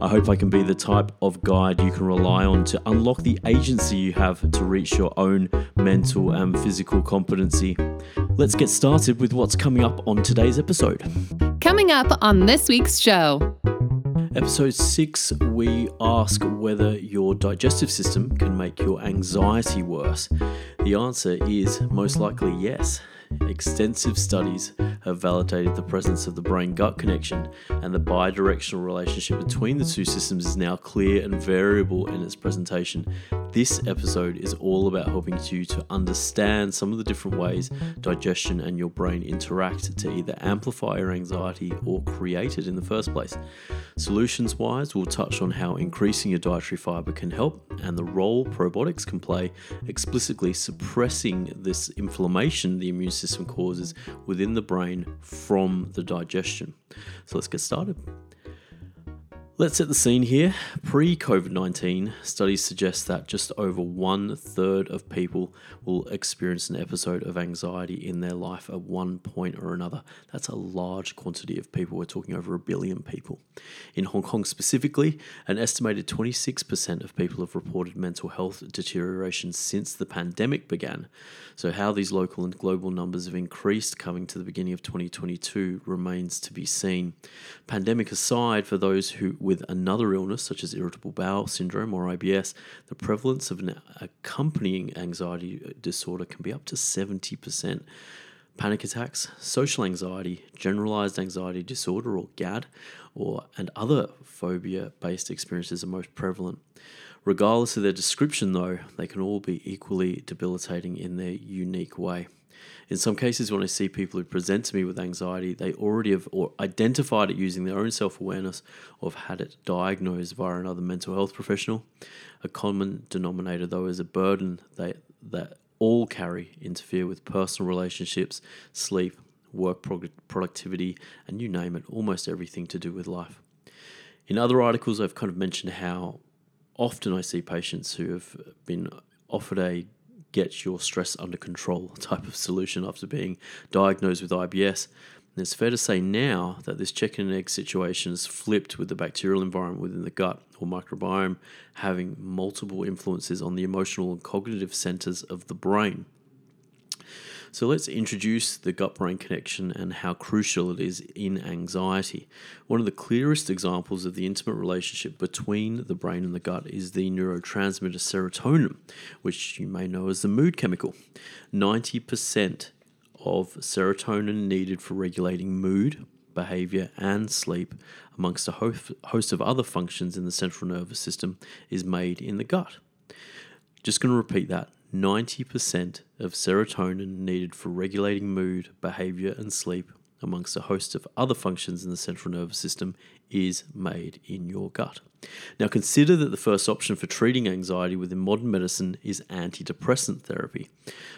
I hope I can be the type of guide you can rely on to unlock the agency you have to reach your own mental and physical competency. Let's get started with what's coming up on today's episode. Coming up on this week's show. Episode 6, we ask whether your digestive system can make your anxiety worse. The answer is most likely yes. Extensive studies have validated the presence of the brain gut connection, and the bidirectional relationship between the two systems is now clear and variable in its presentation. This episode is all about helping you to understand some of the different ways digestion and your brain interact to either amplify your anxiety or create it in the first place. Solutions wise, we'll touch on how increasing your dietary fiber can help and the role probiotics can play explicitly suppressing this inflammation the immune system causes within the brain from the digestion. So let's get started. Let's set the scene here. Pre COVID 19, studies suggest that just over one third of people will experience an episode of anxiety in their life at one point or another. That's a large quantity of people. We're talking over a billion people. In Hong Kong specifically, an estimated 26% of people have reported mental health deterioration since the pandemic began. So, how these local and global numbers have increased coming to the beginning of 2022 remains to be seen. Pandemic aside, for those who with another illness such as irritable bowel syndrome or IBS, the prevalence of an accompanying anxiety uh, disorder can be up to 70%. Panic attacks, social anxiety, generalized anxiety disorder or GAD, or and other phobia-based experiences are most prevalent. Regardless of their description, though, they can all be equally debilitating in their unique way. In some cases, when I see people who present to me with anxiety, they already have or identified it using their own self awareness or have had it diagnosed via another mental health professional. A common denominator, though, is a burden they, that all carry interfere with personal relationships, sleep, work productivity, and you name it, almost everything to do with life. In other articles, I've kind of mentioned how often I see patients who have been offered a get your stress under control type of solution after being diagnosed with IBS. And it's fair to say now that this chicken and egg situation is flipped with the bacterial environment within the gut or microbiome having multiple influences on the emotional and cognitive centers of the brain. So let's introduce the gut brain connection and how crucial it is in anxiety. One of the clearest examples of the intimate relationship between the brain and the gut is the neurotransmitter serotonin, which you may know as the mood chemical. 90% of serotonin needed for regulating mood, behavior, and sleep, amongst a host of other functions in the central nervous system, is made in the gut. Just going to repeat that 90% of serotonin needed for regulating mood, behavior, and sleep, amongst a host of other functions in the central nervous system, is made in your gut. Now, consider that the first option for treating anxiety within modern medicine is antidepressant therapy.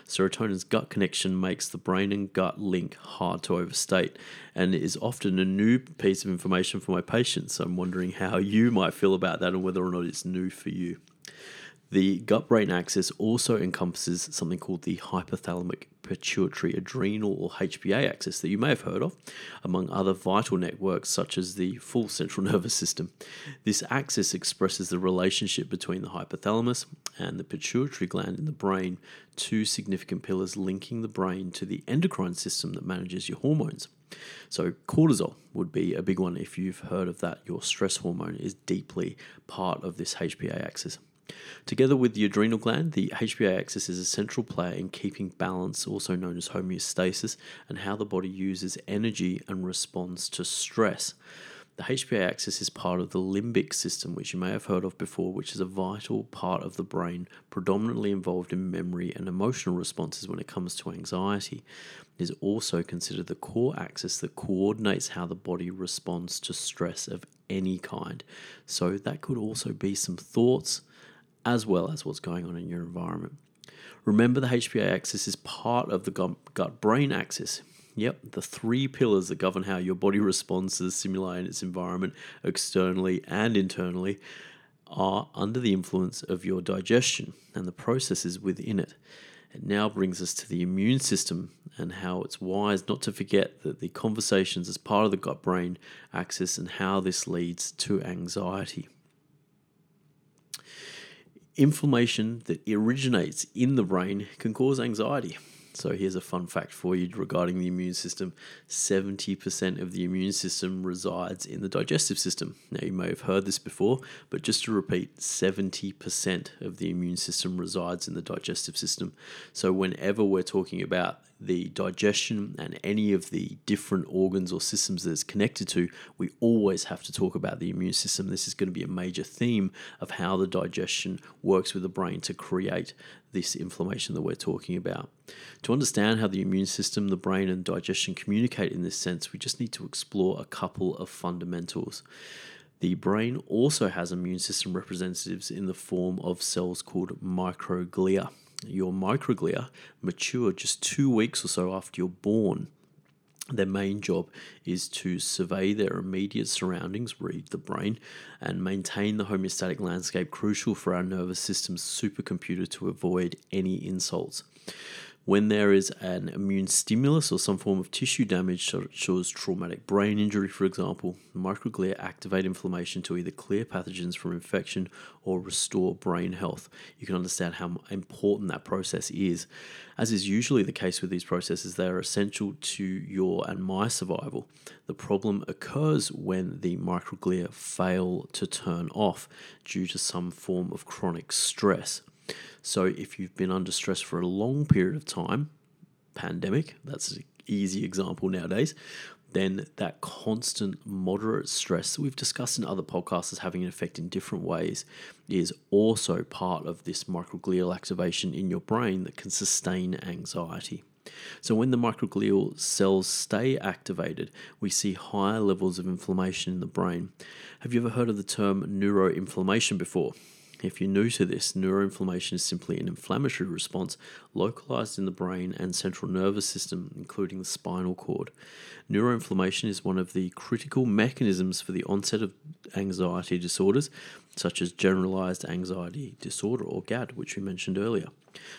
Serotonin's gut connection makes the brain and gut link hard to overstate and is often a new piece of information for my patients. I'm wondering how you might feel about that and whether or not it's new for you. The gut brain axis also encompasses something called the hypothalamic pituitary adrenal or HPA axis that you may have heard of, among other vital networks such as the full central nervous system. This axis expresses the relationship between the hypothalamus and the pituitary gland in the brain, two significant pillars linking the brain to the endocrine system that manages your hormones. So, cortisol would be a big one if you've heard of that. Your stress hormone is deeply part of this HPA axis. Together with the adrenal gland, the HPA axis is a central player in keeping balance, also known as homeostasis, and how the body uses energy and responds to stress. The HPA axis is part of the limbic system, which you may have heard of before, which is a vital part of the brain, predominantly involved in memory and emotional responses when it comes to anxiety. It is also considered the core axis that coordinates how the body responds to stress of any kind. So, that could also be some thoughts as well as what's going on in your environment. Remember, the HPA axis is part of the gut brain axis. Yep, the three pillars that govern how your body responds to the stimuli in its environment, externally and internally, are under the influence of your digestion and the processes within it. It now brings us to the immune system and how it's wise not to forget that the conversations as part of the gut brain axis and how this leads to anxiety. Inflammation that originates in the brain can cause anxiety. So here's a fun fact for you regarding the immune system 70% of the immune system resides in the digestive system. Now, you may have heard this before, but just to repeat 70% of the immune system resides in the digestive system. So, whenever we're talking about the digestion and any of the different organs or systems that it's connected to, we always have to talk about the immune system. This is going to be a major theme of how the digestion works with the brain to create this inflammation that we're talking about. To understand how the immune system, the brain, and digestion communicate in this sense, we just need to explore a couple of fundamentals. The brain also has immune system representatives in the form of cells called microglia. Your microglia mature just two weeks or so after you're born. Their main job is to survey their immediate surroundings, read the brain, and maintain the homeostatic landscape crucial for our nervous system's supercomputer to avoid any insults. When there is an immune stimulus or some form of tissue damage, such as traumatic brain injury, for example, microglia activate inflammation to either clear pathogens from infection or restore brain health. You can understand how important that process is. As is usually the case with these processes, they are essential to your and my survival. The problem occurs when the microglia fail to turn off due to some form of chronic stress. So if you've been under stress for a long period of time, pandemic, that's an easy example nowadays, then that constant moderate stress that we've discussed in other podcasts as having an effect in different ways is also part of this microglial activation in your brain that can sustain anxiety. So, when the microglial cells stay activated, we see higher levels of inflammation in the brain. Have you ever heard of the term neuroinflammation before? If you're new to this, neuroinflammation is simply an inflammatory response localized in the brain and central nervous system, including the spinal cord. Neuroinflammation is one of the critical mechanisms for the onset of anxiety disorders, such as generalized anxiety disorder or GAD, which we mentioned earlier.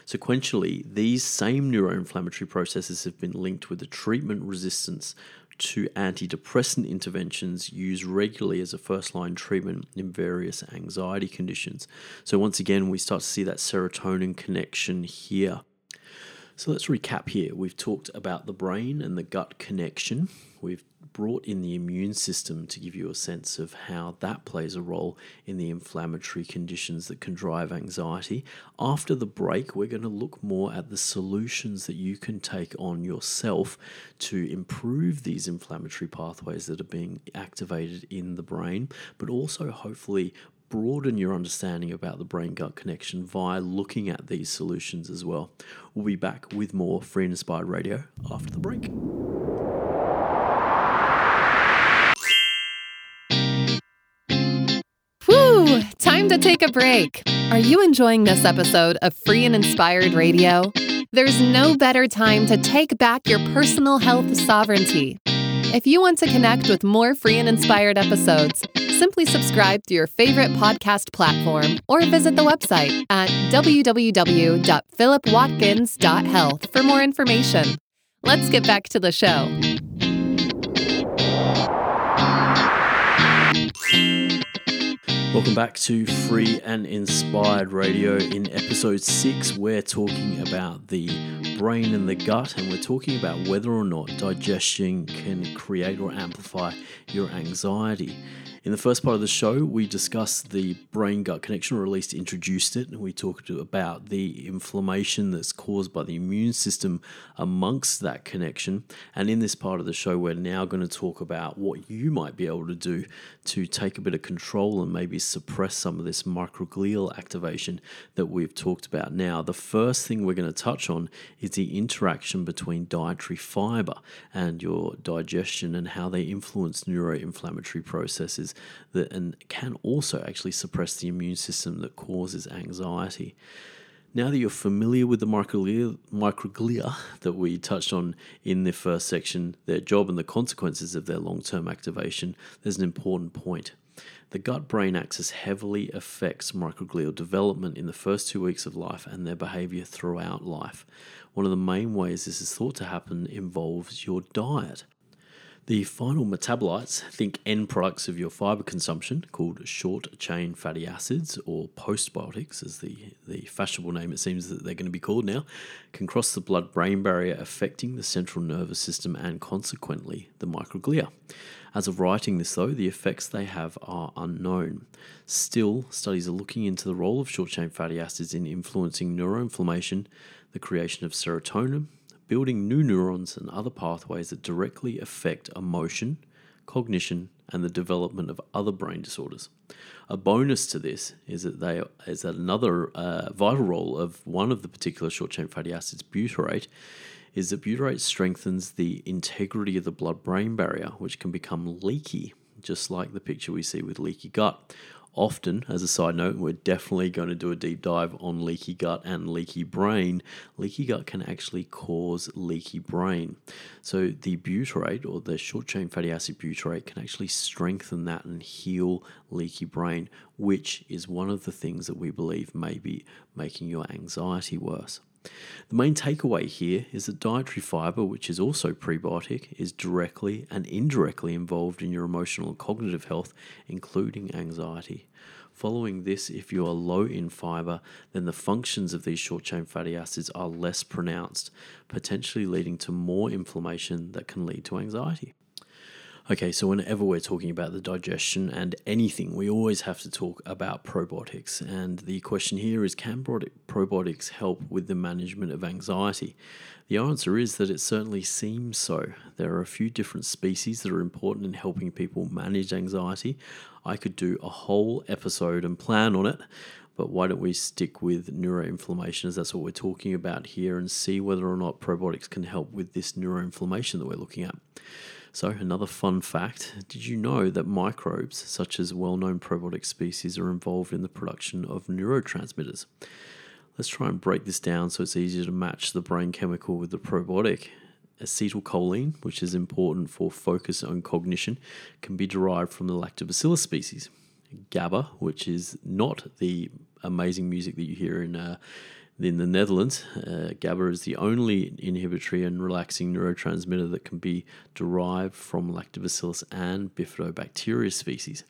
Sequentially, these same neuroinflammatory processes have been linked with the treatment resistance to antidepressant interventions used regularly as a first line treatment in various anxiety conditions. So, once again, we start to see that serotonin connection here. So, let's recap here. We've talked about the brain and the gut connection. We've brought in the immune system to give you a sense of how that plays a role in the inflammatory conditions that can drive anxiety. After the break, we're going to look more at the solutions that you can take on yourself to improve these inflammatory pathways that are being activated in the brain, but also hopefully broaden your understanding about the brain gut connection via looking at these solutions as well. We'll be back with more Free and Inspired Radio after the break. Time to take a break. Are you enjoying this episode of Free and Inspired Radio? There's no better time to take back your personal health sovereignty. If you want to connect with more free and inspired episodes, simply subscribe to your favorite podcast platform or visit the website at www.philipwatkins.health for more information. Let's get back to the show. Welcome back to Free and Inspired Radio. In episode six, we're talking about the brain and the gut, and we're talking about whether or not digestion can create or amplify your anxiety. In the first part of the show, we discussed the brain gut connection, or at least introduced it, and we talked about the inflammation that's caused by the immune system amongst that connection. And in this part of the show, we're now going to talk about what you might be able to do to take a bit of control and maybe suppress some of this microglial activation that we've talked about. Now, the first thing we're going to touch on is the interaction between dietary fiber and your digestion and how they influence neuroinflammatory processes that and can also actually suppress the immune system that causes anxiety. Now that you're familiar with the microglia, microglia that we touched on in the first section, their job and the consequences of their long term activation, there's an important point. The gut brain axis heavily affects microglial development in the first two weeks of life and their behavior throughout life. One of the main ways this is thought to happen involves your diet. The final metabolites, think end products of your fiber consumption, called short chain fatty acids or postbiotics, as the, the fashionable name it seems that they're going to be called now, can cross the blood brain barrier, affecting the central nervous system and consequently the microglia. As of writing this, though, the effects they have are unknown. Still, studies are looking into the role of short chain fatty acids in influencing neuroinflammation, the creation of serotonin, building new neurons and other pathways that directly affect emotion, cognition, and the development of other brain disorders. A bonus to this is that they is that another uh, vital role of one of the particular short chain fatty acids, butyrate, is that butyrate strengthens the integrity of the blood brain barrier, which can become leaky, just like the picture we see with leaky gut often, as a side note, we're definitely going to do a deep dive on leaky gut and leaky brain. Leaky gut can actually cause leaky brain. So, the butyrate or the short chain fatty acid butyrate can actually strengthen that and heal leaky brain, which is one of the things that we believe may be making your anxiety worse. The main takeaway here is that dietary fiber, which is also prebiotic, is directly and indirectly involved in your emotional and cognitive health, including anxiety. Following this, if you are low in fiber, then the functions of these short chain fatty acids are less pronounced, potentially leading to more inflammation that can lead to anxiety. Okay, so whenever we're talking about the digestion and anything, we always have to talk about probiotics. And the question here is can probiotics help with the management of anxiety? The answer is that it certainly seems so. There are a few different species that are important in helping people manage anxiety. I could do a whole episode and plan on it, but why don't we stick with neuroinflammation as that's what we're talking about here and see whether or not probiotics can help with this neuroinflammation that we're looking at. So, another fun fact did you know that microbes, such as well known probiotic species, are involved in the production of neurotransmitters? Let's try and break this down so it's easier to match the brain chemical with the probiotic. Acetylcholine, which is important for focus and cognition, can be derived from the lactobacillus species. GABA, which is not the amazing music that you hear in uh, in the Netherlands, uh, GABA is the only inhibitory and relaxing neurotransmitter that can be derived from lactobacillus and bifidobacteria species.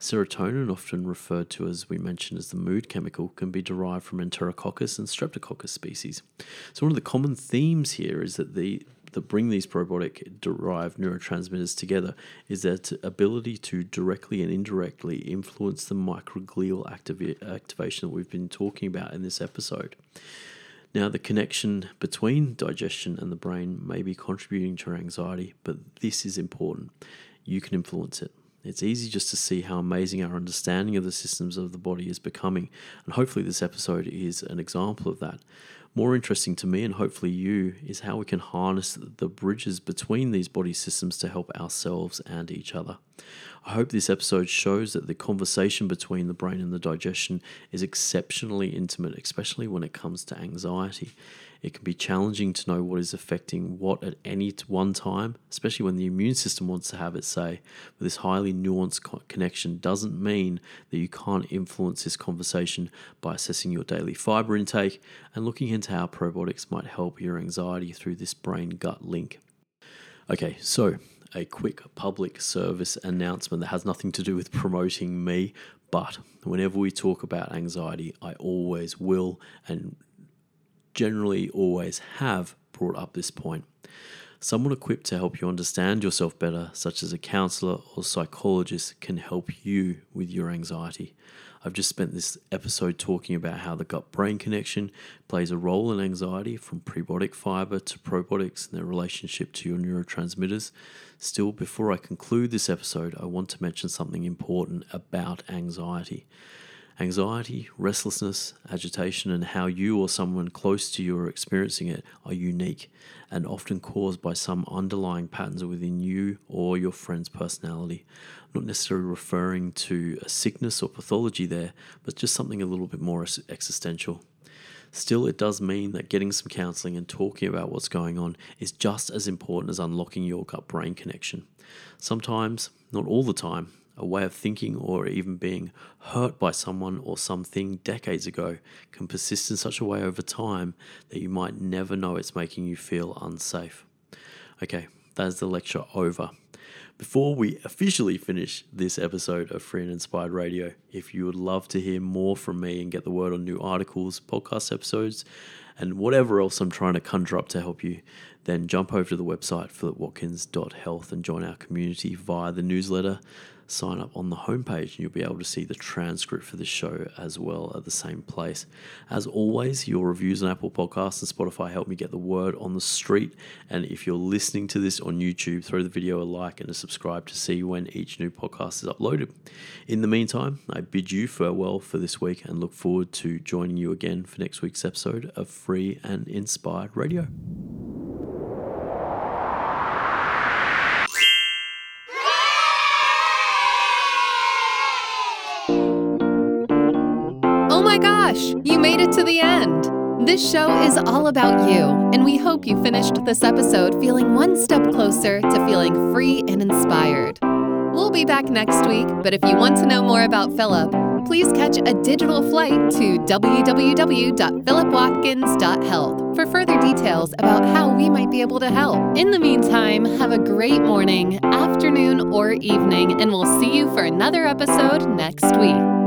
Serotonin, often referred to as we mentioned as the mood chemical, can be derived from Enterococcus and Streptococcus species. So, one of the common themes here is that the that bring these probiotic derived neurotransmitters together is that ability to directly and indirectly influence the microglial activa- activation that we've been talking about in this episode. Now, the connection between digestion and the brain may be contributing to anxiety, but this is important. You can influence it. It's easy just to see how amazing our understanding of the systems of the body is becoming, and hopefully, this episode is an example of that. More interesting to me and hopefully you is how we can harness the bridges between these body systems to help ourselves and each other. I hope this episode shows that the conversation between the brain and the digestion is exceptionally intimate, especially when it comes to anxiety. It can be challenging to know what is affecting what at any one time, especially when the immune system wants to have its say. But this highly nuanced connection doesn't mean that you can't influence this conversation by assessing your daily fiber intake and looking into how probiotics might help your anxiety through this brain gut link. Okay, so a quick public service announcement that has nothing to do with promoting me, but whenever we talk about anxiety, I always will and generally always have brought up this point. Someone equipped to help you understand yourself better, such as a counselor or psychologist, can help you with your anxiety. I've just spent this episode talking about how the gut brain connection plays a role in anxiety from prebiotic fiber to probiotics and their relationship to your neurotransmitters. Still, before I conclude this episode, I want to mention something important about anxiety. Anxiety, restlessness, agitation, and how you or someone close to you are experiencing it are unique and often caused by some underlying patterns within you or your friend's personality. Not necessarily referring to a sickness or pathology there, but just something a little bit more existential. Still, it does mean that getting some counseling and talking about what's going on is just as important as unlocking your gut brain connection. Sometimes, not all the time, a way of thinking or even being hurt by someone or something decades ago can persist in such a way over time that you might never know it's making you feel unsafe. Okay, that's the lecture over. Before we officially finish this episode of Free and Inspired Radio, if you would love to hear more from me and get the word on new articles, podcast episodes, and whatever else I'm trying to conjure up to help you, then jump over to the website philipwatkins.health and join our community via the newsletter sign up on the homepage and you'll be able to see the transcript for the show as well at the same place. As always, your reviews on Apple Podcasts and Spotify help me get the word on the street. And if you're listening to this on YouTube, throw the video a like and a subscribe to see when each new podcast is uploaded. In the meantime, I bid you farewell for this week and look forward to joining you again for next week's episode of Free and Inspired Radio. Gosh, you made it to the end. This show is all about you, and we hope you finished this episode feeling one step closer to feeling free and inspired. We'll be back next week, but if you want to know more about Philip, please catch a digital flight to www.philipwatkins.health for further details about how we might be able to help. In the meantime, have a great morning, afternoon, or evening, and we'll see you for another episode next week.